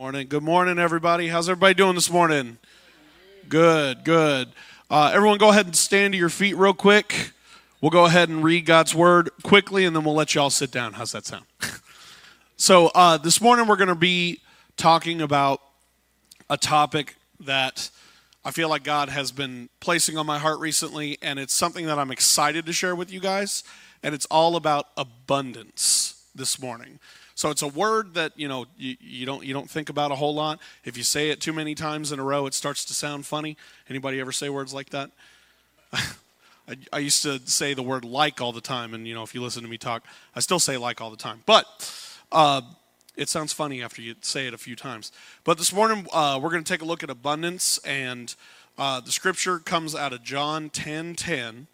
Morning. Good morning, everybody. How's everybody doing this morning? Good, good. Uh, everyone, go ahead and stand to your feet real quick. We'll go ahead and read God's word quickly, and then we'll let you all sit down. How's that sound? so, uh, this morning we're going to be talking about a topic that I feel like God has been placing on my heart recently, and it's something that I'm excited to share with you guys, and it's all about abundance this morning. So it's a word that you know you, you don't you don't think about a whole lot. If you say it too many times in a row, it starts to sound funny. Anybody ever say words like that? I, I used to say the word like all the time, and you know if you listen to me talk, I still say like all the time. But uh, it sounds funny after you say it a few times. But this morning uh, we're going to take a look at abundance, and uh, the scripture comes out of John 10 10.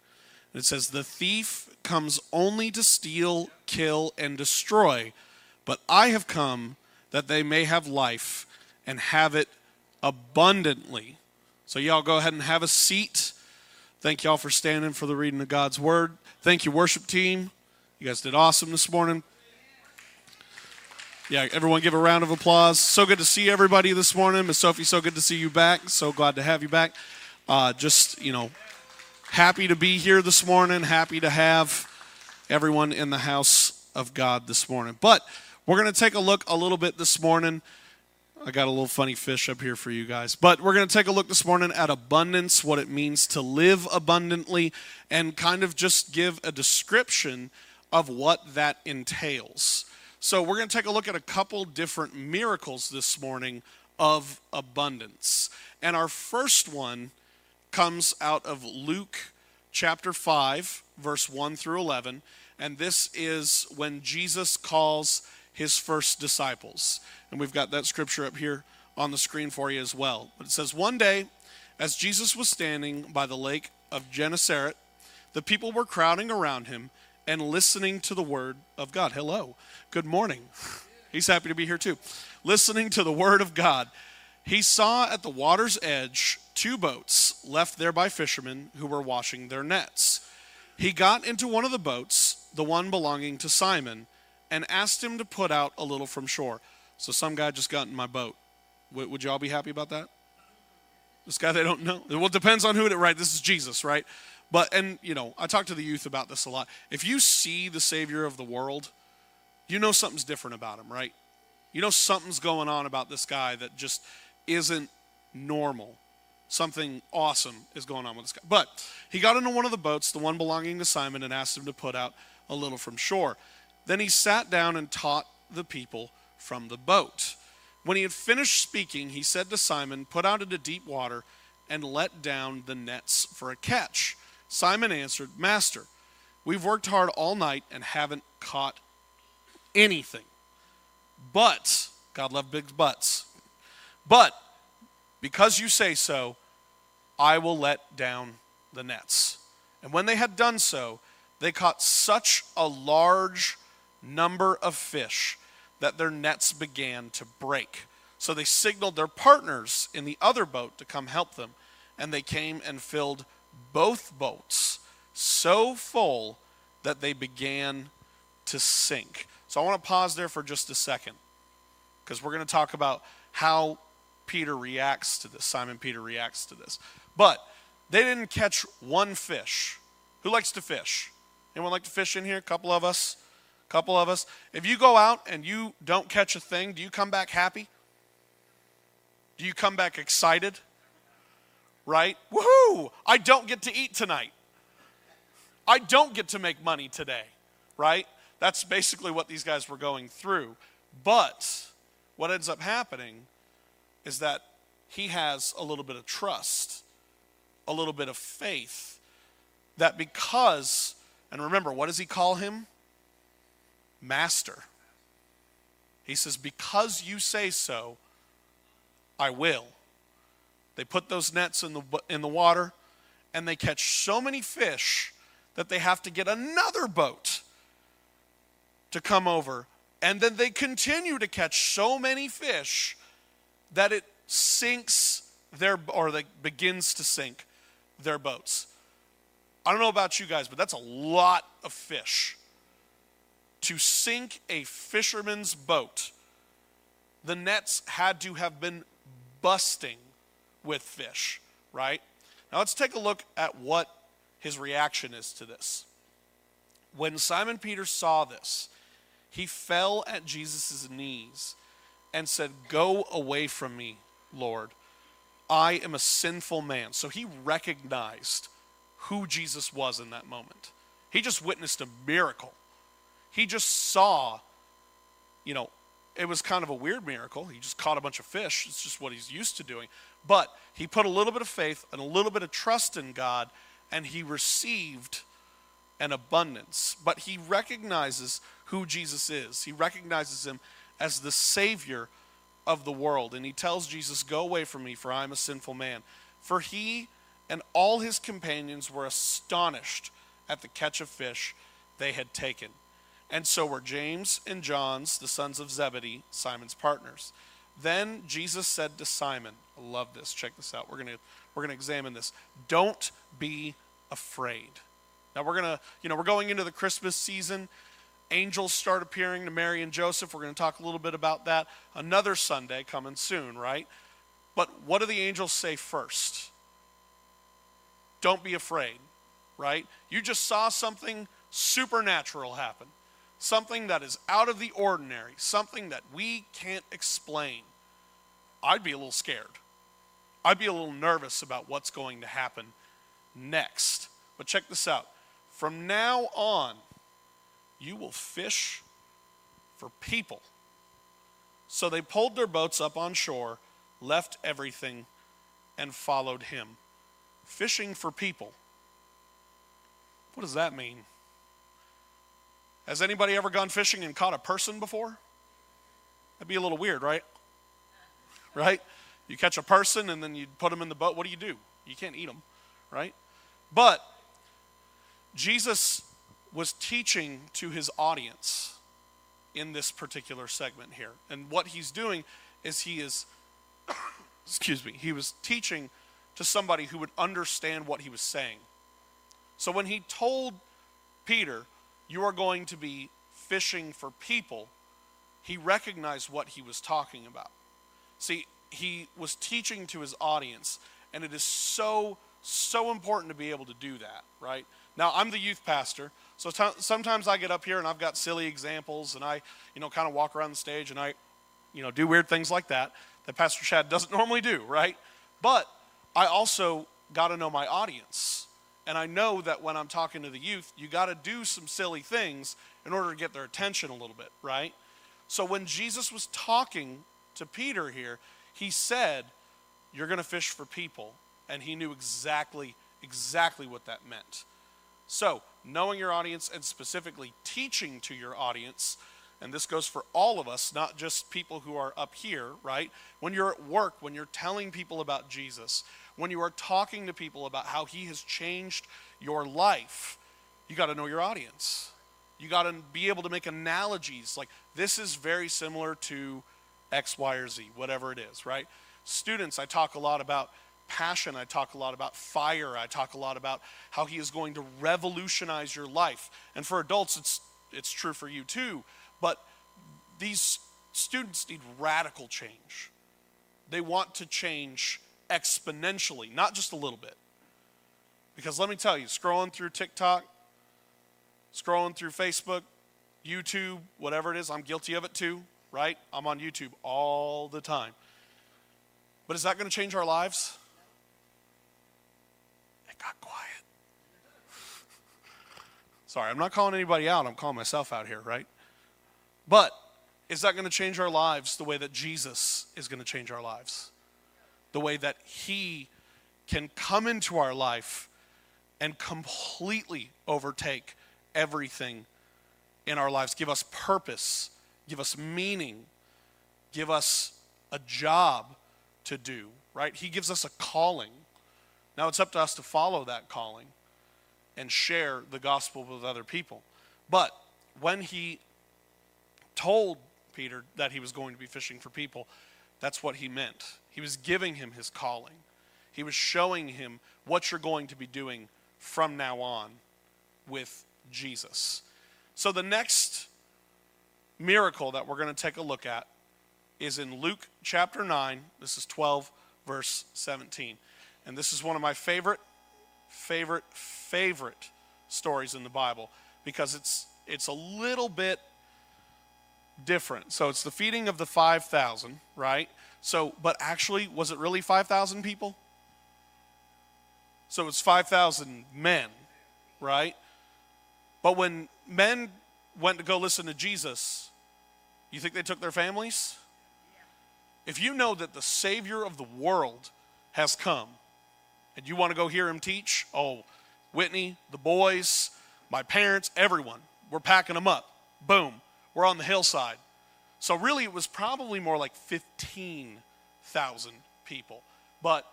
It says, The thief comes only to steal, kill, and destroy. But I have come that they may have life and have it abundantly. So, y'all go ahead and have a seat. Thank y'all for standing for the reading of God's word. Thank you, worship team. You guys did awesome this morning. Yeah, everyone give a round of applause. So good to see everybody this morning. Miss Sophie, so good to see you back. So glad to have you back. Uh, just, you know, happy to be here this morning. Happy to have everyone in the house of God this morning. But we're going to take a look a little bit this morning. I got a little funny fish up here for you guys. But we're going to take a look this morning at abundance, what it means to live abundantly, and kind of just give a description of what that entails. So, we're going to take a look at a couple different miracles this morning of abundance. And our first one comes out of Luke chapter 5, verse 1 through 11. And this is when Jesus calls his first disciples. And we've got that scripture up here on the screen for you as well. But it says, One day, as Jesus was standing by the lake of Gennesaret, the people were crowding around him and listening to the word of God. Hello. Good morning. He's happy to be here too. Listening to the word of God. He saw at the water's edge two boats left there by fishermen who were washing their nets. He got into one of the boats, the one belonging to Simon and asked him to put out a little from shore. So some guy just got in my boat. Would y'all be happy about that? This guy they don't know. Well, it depends on who it right. This is Jesus, right? But and you know, I talk to the youth about this a lot. If you see the Savior of the world, you know something's different about him, right? You know something's going on about this guy that just isn't normal. Something awesome is going on with this guy. But he got into one of the boats, the one belonging to Simon, and asked him to put out a little from shore. Then he sat down and taught the people from the boat. When he had finished speaking, he said to Simon, Put out into deep water and let down the nets for a catch. Simon answered, Master, we've worked hard all night and haven't caught anything. But, God love big butts, but because you say so, I will let down the nets. And when they had done so, they caught such a large number of fish that their nets began to break. So they signaled their partners in the other boat to come help them, and they came and filled both boats so full that they began to sink. So I want to pause there for just a second because we're going to talk about how Peter reacts to this. Simon Peter reacts to this. But they didn't catch one fish. Who likes to fish? Anyone like to fish in here? A couple of us couple of us. If you go out and you don't catch a thing, do you come back happy? Do you come back excited? Right? Woohoo! I don't get to eat tonight. I don't get to make money today. Right? That's basically what these guys were going through. But what ends up happening is that he has a little bit of trust, a little bit of faith that because, and remember, what does he call him? Master. He says, Because you say so, I will. They put those nets in the, in the water and they catch so many fish that they have to get another boat to come over. And then they continue to catch so many fish that it sinks their, or that begins to sink their boats. I don't know about you guys, but that's a lot of fish to sink a fisherman's boat the nets had to have been busting with fish, right? Now let's take a look at what his reaction is to this. When Simon Peter saw this, he fell at Jesus' knees and said, Go away from me, Lord. I am a sinful man. So he recognized who Jesus was in that moment. He just witnessed a miracle. He just saw, you know, it was kind of a weird miracle. He just caught a bunch of fish. It's just what he's used to doing. But he put a little bit of faith and a little bit of trust in God, and he received an abundance. But he recognizes who Jesus is, he recognizes him as the Savior of the world. And he tells Jesus, Go away from me, for I am a sinful man. For he and all his companions were astonished at the catch of fish they had taken. And so were James and John's, the sons of Zebedee, Simon's partners. Then Jesus said to Simon, I love this. Check this out. We're going to we're going to examine this. Don't be afraid. Now we're going to, you know, we're going into the Christmas season. Angels start appearing to Mary and Joseph. We're going to talk a little bit about that another Sunday coming soon, right? But what do the angels say first? Don't be afraid right? You just saw something supernatural happen, something that is out of the ordinary, something that we can't explain. I'd be a little scared. I'd be a little nervous about what's going to happen next. But check this out. From now on, you will fish for people. So they pulled their boats up on shore, left everything, and followed him. Fishing for people. What does that mean? Has anybody ever gone fishing and caught a person before? That'd be a little weird, right? Right? You catch a person and then you put them in the boat. What do you do? You can't eat them, right? But Jesus was teaching to his audience in this particular segment here. And what he's doing is he is, excuse me, he was teaching to somebody who would understand what he was saying. So when he told Peter, You are going to be fishing for people, he recognized what he was talking about. See, he was teaching to his audience, and it is so, so important to be able to do that, right? Now, I'm the youth pastor, so t- sometimes I get up here and I've got silly examples, and I, you know, kind of walk around the stage and I, you know, do weird things like that that Pastor Chad doesn't normally do, right? But I also got to know my audience. And I know that when I'm talking to the youth, you got to do some silly things in order to get their attention a little bit, right? So when Jesus was talking to Peter here, he said, You're going to fish for people. And he knew exactly, exactly what that meant. So, knowing your audience and specifically teaching to your audience, and this goes for all of us, not just people who are up here, right? When you're at work, when you're telling people about Jesus, when you are talking to people about how He has changed your life, you got to know your audience. You got to be able to make analogies like this is very similar to X, Y, or Z, whatever it is, right? Students, I talk a lot about passion. I talk a lot about fire. I talk a lot about how he is going to revolutionize your life. And for adults, it's, it's true for you too. But these students need radical change. They want to change exponentially, not just a little bit. Because let me tell you, scrolling through TikTok, scrolling through Facebook, YouTube, whatever it is, I'm guilty of it too, right? I'm on YouTube all the time. But is that going to change our lives? It got quiet. Sorry, I'm not calling anybody out. I'm calling myself out here, right? But is that going to change our lives the way that Jesus is going to change our lives? The way that He can come into our life and completely overtake everything in our lives, give us purpose, give us meaning, give us a job to do, right? He gives us a calling. Now it's up to us to follow that calling and share the gospel with other people. But when he told Peter that he was going to be fishing for people, that's what he meant. He was giving him his calling, he was showing him what you're going to be doing from now on with Jesus. So, the next miracle that we're going to take a look at is in Luke chapter 9. This is 12, verse 17. And this is one of my favorite, favorite, favorite stories in the Bible because it's, it's a little bit different. So it's the feeding of the 5,000, right? So, but actually, was it really 5,000 people? So it's 5,000 men, right? But when men went to go listen to Jesus, you think they took their families? If you know that the Savior of the world has come and you want to go hear him teach, oh, Whitney, the boys, my parents, everyone, we're packing them up. Boom, we're on the hillside. So, really, it was probably more like 15,000 people. But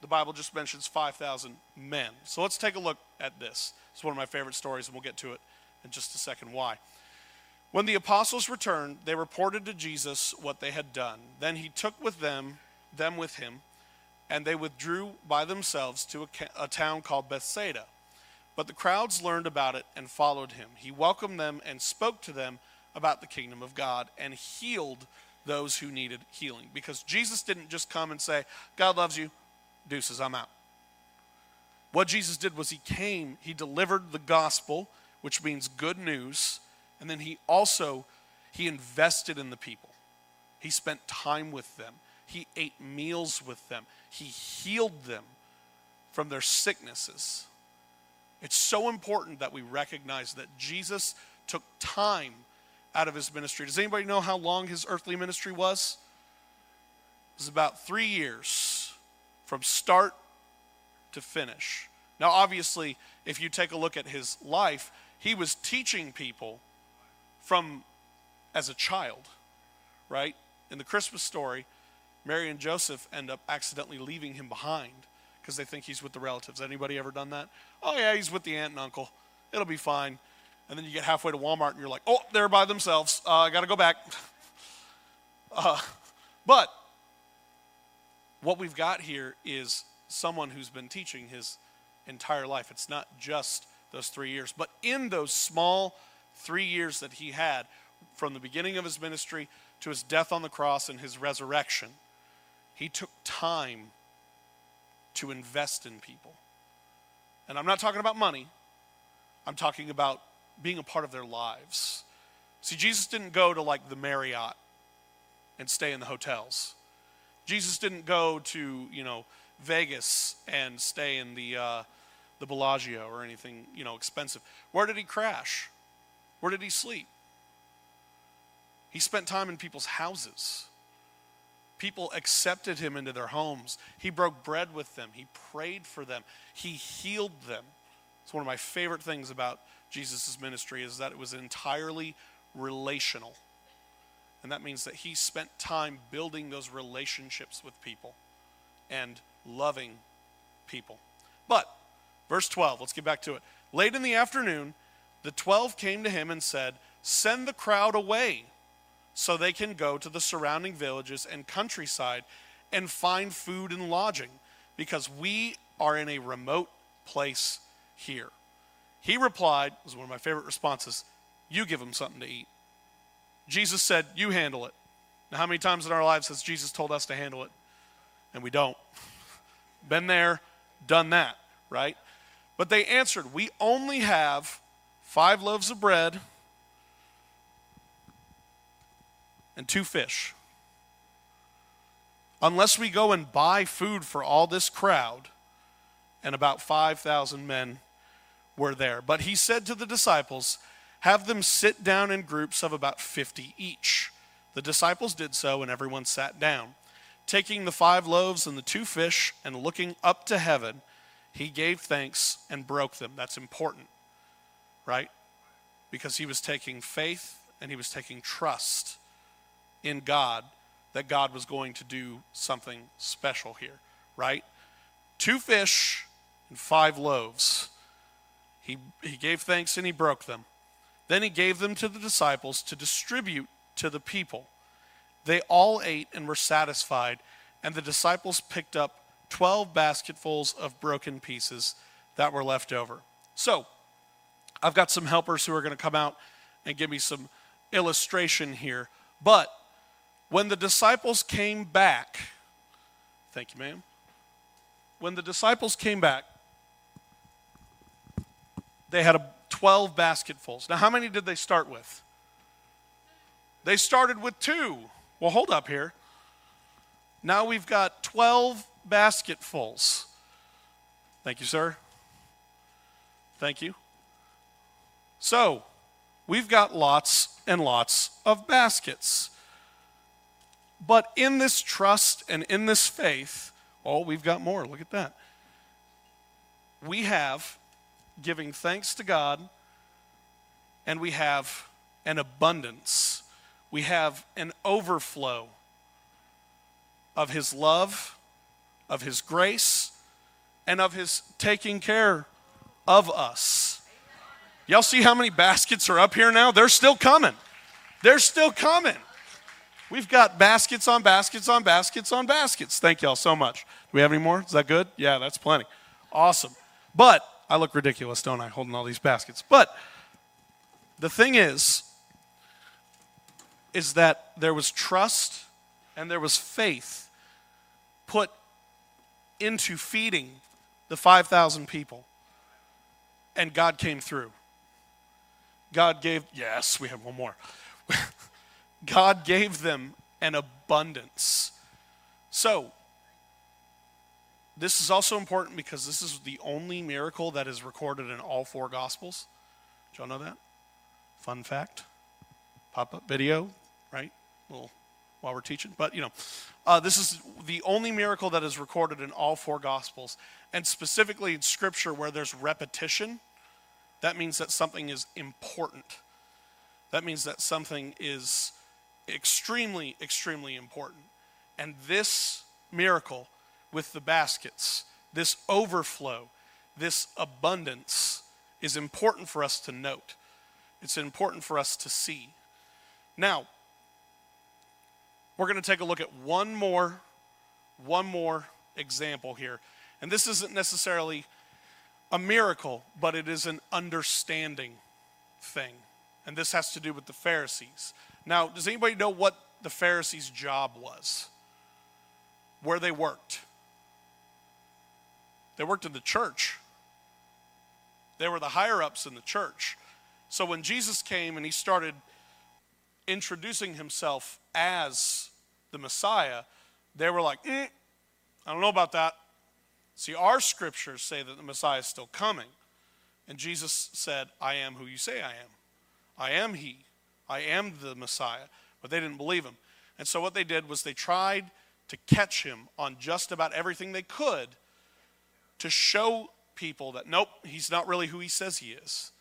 the Bible just mentions 5,000 men. So, let's take a look at this. It's one of my favorite stories, and we'll get to it in just a second why. When the apostles returned, they reported to Jesus what they had done. Then he took with them them with him, and they withdrew by themselves to a, a town called Bethsaida. But the crowds learned about it and followed him. He welcomed them and spoke to them about the kingdom of God and healed those who needed healing. Because Jesus didn't just come and say, God loves you, deuces, I'm out. What Jesus did was he came, he delivered the gospel, which means good news, and then he also he invested in the people. He spent time with them. He ate meals with them. He healed them from their sicknesses. It's so important that we recognize that Jesus took time out of his ministry. Does anybody know how long his earthly ministry was? It was about three years from start to finish. Now, obviously, if you take a look at his life, he was teaching people from as a child, right? In the Christmas story, Mary and Joseph end up accidentally leaving him behind because they think he's with the relatives. Anybody ever done that? Oh, yeah, he's with the aunt and uncle. It'll be fine. And then you get halfway to Walmart and you're like, oh, they're by themselves. Uh, I got to go back. Uh, but what we've got here is someone who's been teaching his entire life. It's not just those three years, but in those small three years that he had, from the beginning of his ministry to his death on the cross and his resurrection, he took time to invest in people. And I'm not talking about money, I'm talking about being a part of their lives. See, Jesus didn't go to like the Marriott and stay in the hotels. Jesus didn't go to, you know, Vegas and stay in the, uh, the Bellagio or anything, you know, expensive. Where did he crash? Where did he sleep? He spent time in people's houses. People accepted him into their homes. He broke bread with them. He prayed for them. He healed them. It's one of my favorite things about Jesus' ministry is that it was entirely relational. And that means that he spent time building those relationships with people and loving people. But, verse 12, let's get back to it. Late in the afternoon, the twelve came to him and said, Send the crowd away so they can go to the surrounding villages and countryside and find food and lodging because we are in a remote place here. He replied, this is one of my favorite responses, you give them something to eat. Jesus said, you handle it. Now, how many times in our lives has Jesus told us to handle it? And we don't. Been there, done that, right? But they answered, We only have five loaves of bread and two fish. Unless we go and buy food for all this crowd, and about 5,000 men were there. But he said to the disciples, Have them sit down in groups of about 50 each. The disciples did so, and everyone sat down. Taking the five loaves and the two fish, and looking up to heaven, he gave thanks and broke them. That's important, right? Because he was taking faith and he was taking trust in God that God was going to do something special here, right? Two fish and five loaves. He, he gave thanks and he broke them. Then he gave them to the disciples to distribute to the people. They all ate and were satisfied, and the disciples picked up 12 basketfuls of broken pieces that were left over. So, I've got some helpers who are going to come out and give me some illustration here. But When the disciples came back, thank you, ma'am. When the disciples came back, they had a 12 basketfuls. Now, how many did they start with? They started with two. Well, hold up here. Now we've got 12 basketfuls. Thank you, sir. Thank you. So, we've got lots and lots of baskets. But in this trust and in this faith, oh, we've got more. Look at that. We have giving thanks to God, and we have an abundance. We have an overflow of His love, of His grace, and of His taking care of us. Y'all see how many baskets are up here now? They're still coming. They're still coming. We've got baskets on baskets on baskets on baskets. Thank y'all so much. Do we have any more? Is that good? Yeah, that's plenty. Awesome. But I look ridiculous, don't I, holding all these baskets? But the thing is, is that there was trust and there was faith put into feeding the 5,000 people. And God came through. God gave, yes, we have one more. God gave them an abundance. So, this is also important because this is the only miracle that is recorded in all four Gospels. Did y'all know that? Fun fact. Pop up video, right? While we're teaching. But, you know, uh, this is the only miracle that is recorded in all four Gospels. And specifically in Scripture where there's repetition, that means that something is important. That means that something is extremely, extremely important. And this miracle with the baskets, this overflow, this abundance is important for us to note. It's important for us to see. Now, we're going to take a look at one more one more example here. And this isn't necessarily a miracle, but it is an understanding thing. And this has to do with the Pharisees. Now, does anybody know what the Pharisees' job was? Where they worked? They worked in the church. They were the higher ups in the church. So when Jesus came and he started introducing himself as the Messiah, they were like, eh, I don't know about that. See, our scriptures say that the Messiah is still coming. And Jesus said, I am who you say I am. I am he. I am the Messiah. But they didn't believe him. And so what they did was they tried to catch him on just about everything they could to show people that, nope, he's not really who he says he is.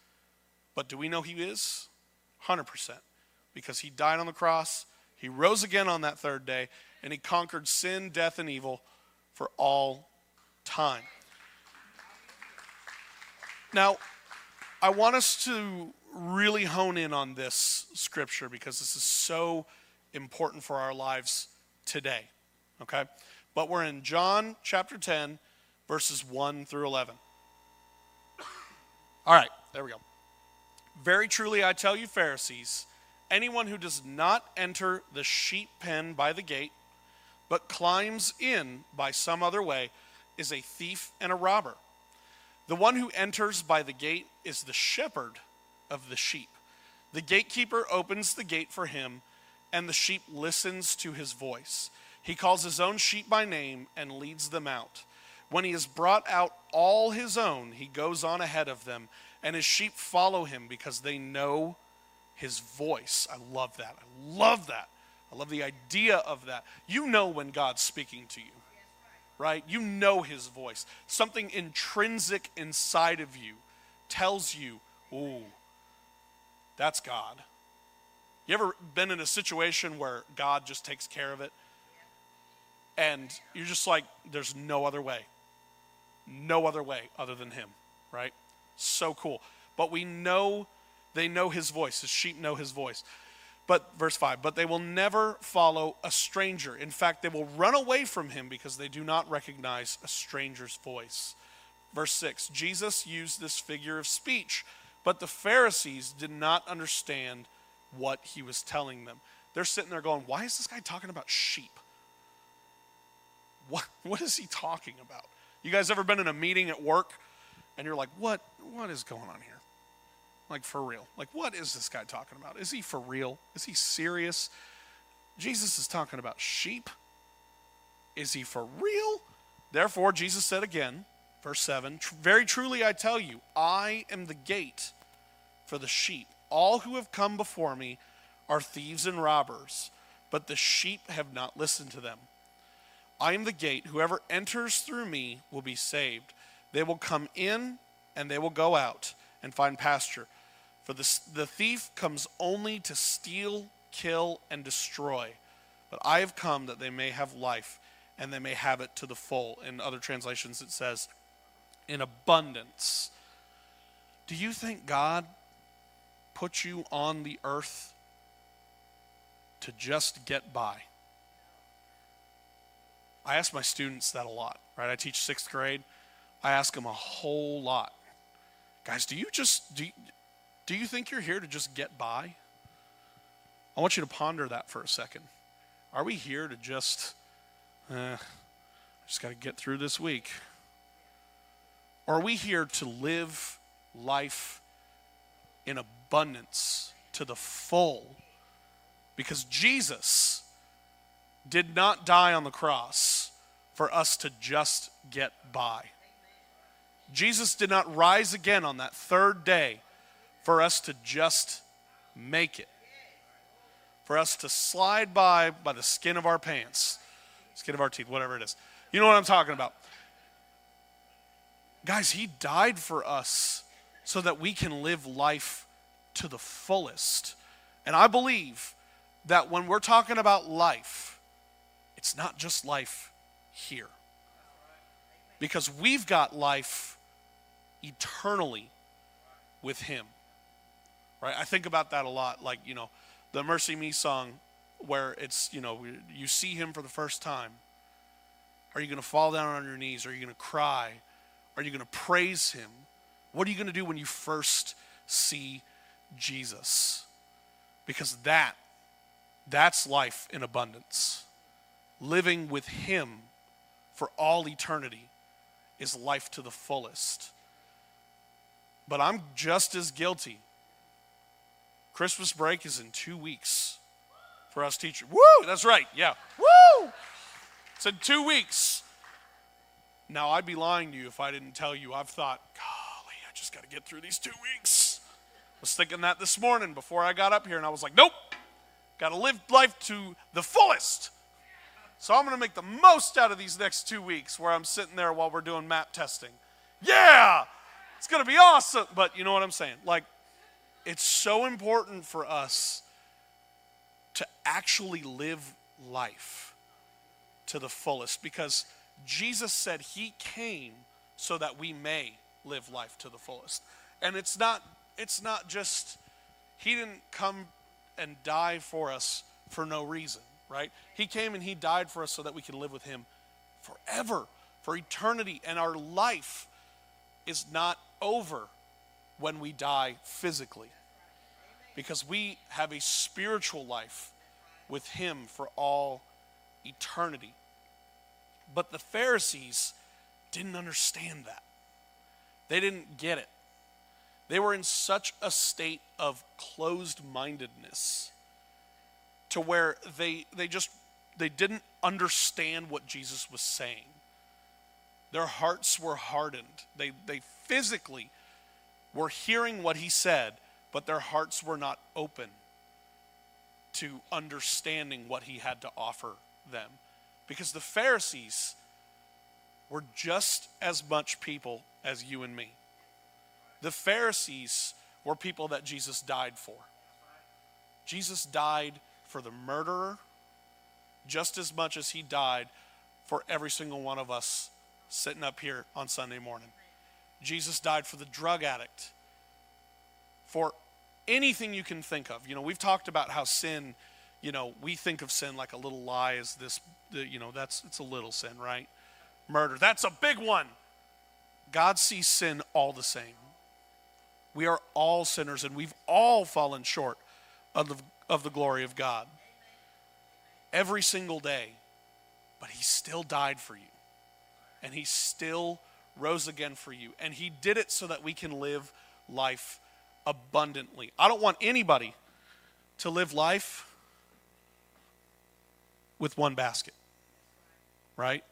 But do we know he is? 100%. Because he died on the cross, he rose again on that third day, and he conquered sin, death, and evil for all time. Now, I want us to really hone in on this scripture because this is so important for our lives today. Okay? But we're in John chapter 10, verses 1 through 11. All right, there we go. Very truly, I tell you, Pharisees, anyone who does not enter the sheep pen by the gate, but climbs in by some other way, is a thief and a robber. The one who enters by the gate is the shepherd of the sheep. The gatekeeper opens the gate for him, and the sheep listens to his voice. He calls his own sheep by name and leads them out. When he has brought out all his own, he goes on ahead of them, and his sheep follow him because they know his voice. I love that. I love that. I love the idea of that. You know when God's speaking to you, right? You know his voice. Something intrinsic inside of you tells you, ooh, that's God. You ever been in a situation where God just takes care of it? And you're just like, there's no other way no other way other than him, right? So cool. But we know they know his voice. His sheep know his voice. But verse 5, but they will never follow a stranger. In fact, they will run away from him because they do not recognize a stranger's voice. Verse 6, Jesus used this figure of speech, but the Pharisees did not understand what he was telling them. they're sitting there going, Why is this guy talking about sheep? What, what is he talking about? You guys ever been in a meeting at work and you're like, What, what is going on here? Like, for real. Like, what is this guy talking about? Is he for real? Is he serious? Jesus is talking about sheep. Is he for real? Therefore, Jesus said again, verse 7 Very truly I tell you, I am the gate for the sheep. All who have come before me are thieves and robbers, but the sheep have not listened to them. I am the gate. Whoever enters through me will be saved. They will come in and they will go out and find pasture. For the, the thief comes only to steal, kill, and destroy. But I have come that they may have life and they may have it to the full. In other translations, it says, in abundance. Do you think God put you on the earth to just get by? I ask my students that a lot, right? I teach sixth grade. I ask them a whole lot. Guys, do you just, do you, do you think you're here to just get by? I want you to ponder that for a second. Are we here to just, eh, just got to get through this week? Or are we here to live life in abundance to the full? Because Jesus did not die on the cross for us to just get by. Jesus did not rise again on that third day for us to just make it. For us to slide by by the skin of our pants, skin of our teeth, whatever it is. You know what I'm talking about. Guys, He died for us so that we can live life to the fullest. And I believe that when we're talking about life, it's not just life here. Because we've got life eternally with Him right? I think about that a lot. Like, you know, the MercyMe song where it's, you know, you see him for the first time. Are you going to fall down on your knees? Are you going to cry? Are you going to praise him? What are you going to do when you first see Jesus? Because that, that's life in abundance. Living with him for all eternity is life to the fullest. But I'm just as guilty Christmas break is in two weeks for us teachers. Woo! That's right. Yeah. Woo! It's in two weeks. Now, I'd be lying to you if I didn't tell you I've thought, golly, I just got to get through these two weeks. I was thinking that this morning before I got up here, and I was like, nope, got to live life to the fullest. So I'm going to make the most out of these next two weeks where I'm sitting there while we're doing map testing. Yeah, it's going to be awesome. But you know what I'm saying? Like, it's so important for us to actually live life to the fullest because Jesus said he came so that we may live life to the fullest. And it's not it's not just he didn't come and die for us for no reason, right? He came and he died for us so that we can live with him forever, for eternity and our life is not over when we die physically. Because we have a spiritual life with Him for all eternity. But the Pharisees didn't understand that. They didn't get it. They were in such a state of closed mindedness to where they, they just they didn't understand what Jesus was saying. Their hearts were hardened. They, they physically were hearing what he said, but their hearts were not open to understanding what he had to offer them. Because the Pharisees were just as much people as you and me. The Pharisees were people that Jesus died for. Jesus died for the murderer just as much as he died for every single one of us sitting up here on Sunday morning. Jesus died for the drug addict, for anything you can think of. You know, we've talked about how sin, you know, we think of sin like a little lie is this, you know, that's, it's a little sin, right? Murder, that's a big one. God sees sin all the same. We are all sinners and we've all fallen short of the, of the glory of God. every single day, but he still died for you. And he still rose again for you. And he did it so that we can live life abundantly. I don't want anybody to live life with one basket, right?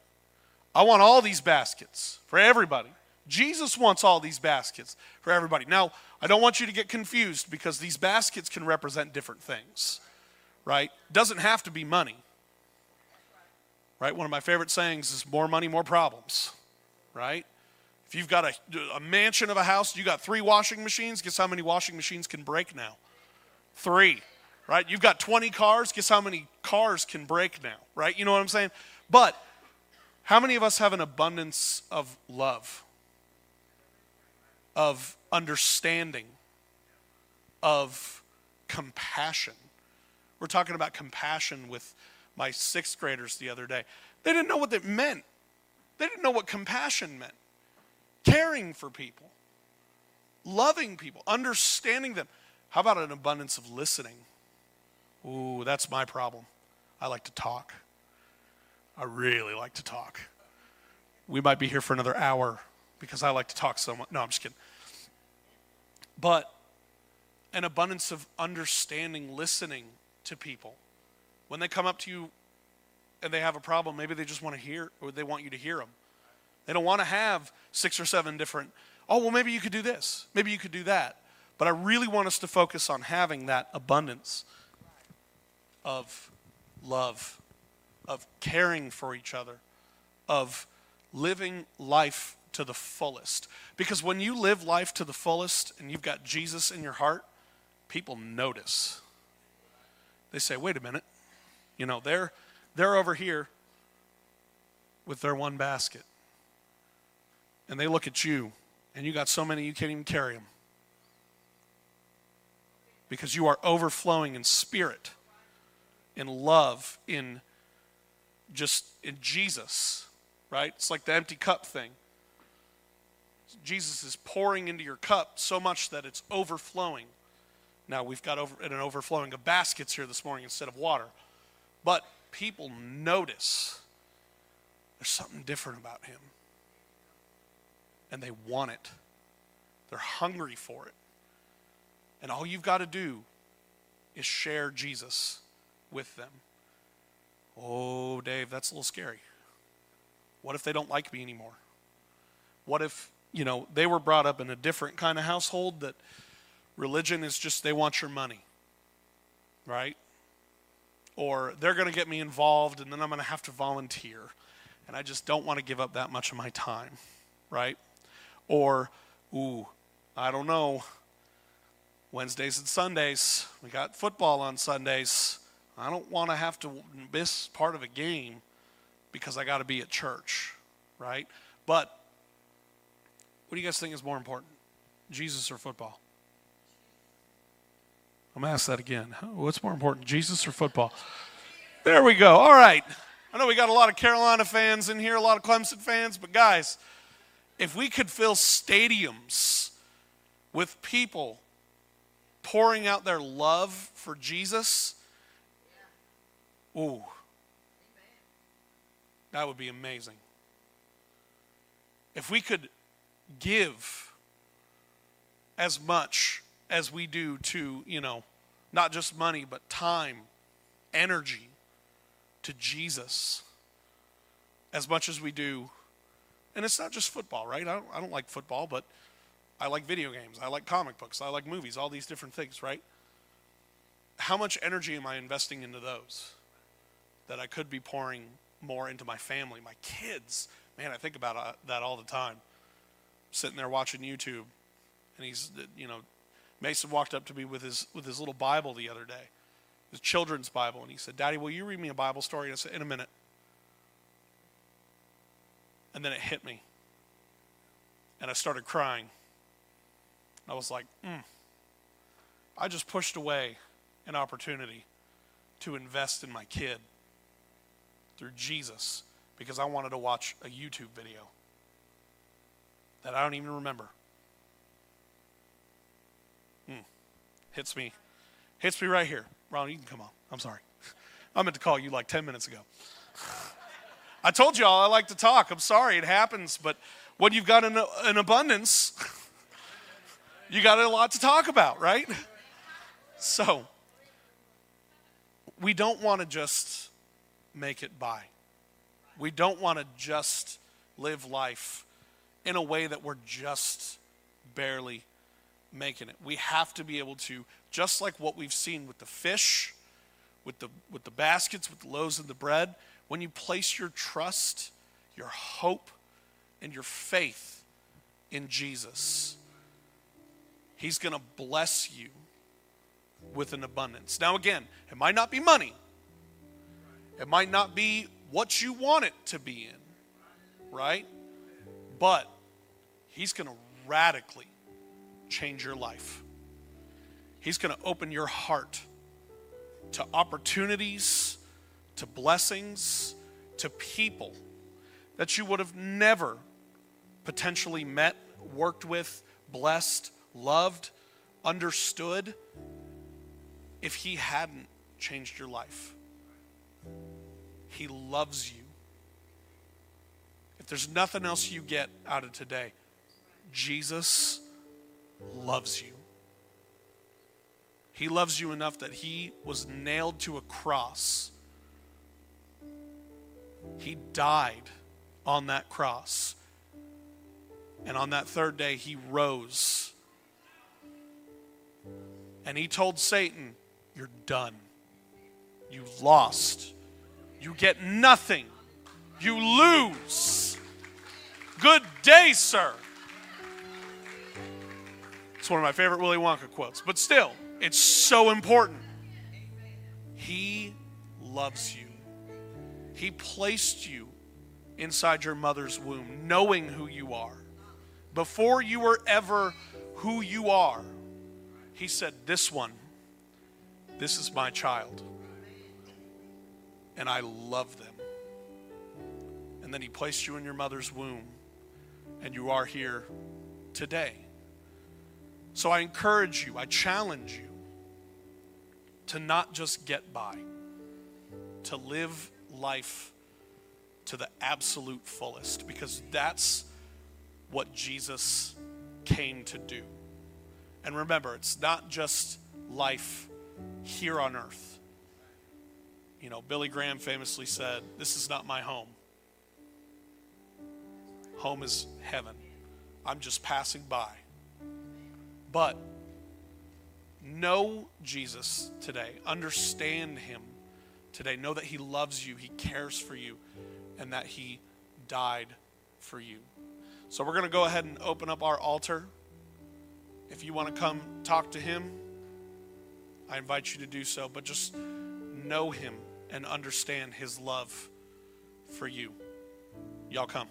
I want all these baskets for everybody. Jesus wants all these baskets for everybody. Now, I don't want you to get confused because these baskets can represent different things, right? Doesn't have to be money, right? One of my favorite sayings is more money, more problems, right? If you've got a, a mansion of a house, you got three washing machines, guess how many washing machines can break now? Three, right? You've got 20 cars, guess how many cars can break now, right? You know what I'm saying? But how many of us have an abundance of love? of understanding, of compassion. We're talking about compassion with my sixth graders the other day. They didn't know what that meant, they didn't know what compassion meant. Caring for people, loving people, understanding them. How about an abundance of listening? Ooh, that's my problem. I like to talk. I really like to talk. We might be here for another hour because I like to talk so much. No, I'm just kidding. But an abundance of understanding, listening to people. When they come up to you and they have a problem, maybe they just want to hear or they want you to hear them. They don't want to have six or seven different, oh, well, maybe you could do this, maybe you could do that. But I really want us to focus on having that abundance of love, of caring for each other, of living life to the fullest. Because when you live life to the fullest and you've got Jesus in your heart, people notice. They say, wait a minute. You know, they're, they're over here with their one basket. And they look at you, and you got so many you can't even carry them. Because you are overflowing in spirit, in love, in just in Jesus, right? It's like the empty cup thing. Jesus is pouring into your cup so much that it's overflowing. Now, we've got over, an overflowing of baskets here this morning instead of water. But people notice there's something different about him. And they want it, they're hungry for it. And all you've got to do is share Jesus with them. Oh, Dave, that's a little scary. What if they don't like me anymore? What if you know, they were brought up in a different kind of household that religion is just they want your money, right? Or they're going to get me involved and then I'm going to have to volunteer. And I just don't want to give up that much of my time, right? Or, ooh, I don't know. Wednesdays and Sundays, we got football on Sundays. I don't want to have to miss part of a game because I got to be at church, right? But what do you guys think is more important, Jesus or football? I'm going to ask that again. What's more important, Jesus or football? There we go. All right. I know we got a lot of Carolina fans in here, a lot of Clemson fans, but guys, if we could fill stadiums with people pouring out their love for Jesus, ooh, that would be amazing. If we could give as much as we do to, you know, not just money, but time, energy to Jesus as much as we do. And it's not just football, right? I don't, I don't like football, but I like video games. I like comic books. I like movies, all these different things, right? How much energy am I investing into those that I could be pouring more into my family, my kids? Man, I think about uh, that all the time sitting there watching YouTube, and he's, you know, Mason walked up to me with his with his little Bible the other day, his children's Bible, and he said, "Daddy, will you read me a Bible story?" And I said, "In a minute." And then it hit me, and I started crying. I was like, mm. I just pushed away an opportunity to invest in my kid through Jesus because I wanted to watch a YouTube video that I don't even remember. Hmm. Hits me. Hits me right here. Ron, you can come on. I'm sorry. I meant to call you like 10 minutes ago. I told y'all I like to talk. I'm sorry, it happens, but when you've got an, an abundance, you got a lot to talk about, right? So, we don't want to just make it by. We don't want to just live life in a way that we're just barely making it. We have to be able to, just like what we've seen with the fish, with the, with the baskets, with the loaves and the bread, when you place your trust, your hope, and your faith in Jesus, He's going to bless you with an abundance. Now, again, it might not be money, it might not be what you want it to be in, right? But He's going to radically change your life. He's going to open your heart to opportunities, to blessings, to people that you would have never potentially met, worked with, blessed, loved, understood if He hadn't changed your life. He loves you. If there's nothing else you get out of today, Jesus loves you. He loves you enough that he was nailed to a cross. He died on that cross. And on that third day, he rose. And he told Satan, You're done. You've lost. You get nothing. You lose. Good day, sir. It's one of my favorite Willy Wonka quotes, but still, it's so important. He loves you. He placed you inside your mother's womb, knowing who you are. Before you were ever who you are, He said, This one, this is my child. And I love them. And then He placed you in your mother's womb, and you are here today. So I encourage you, I challenge you to not just get by, to live life to the absolute fullest, because that's what Jesus came to do. And remember, it's not just life here on earth. You know, Billy Graham famously said, This is not my home. Home is heaven. I'm just passing by. But know Jesus today. Understand him today. Know that he loves you, he cares for you, and that he died for you. So we're going to go ahead and open up our altar. If you want to come talk to him, I invite you to do so. But just know him and understand his love for you. Y'all come.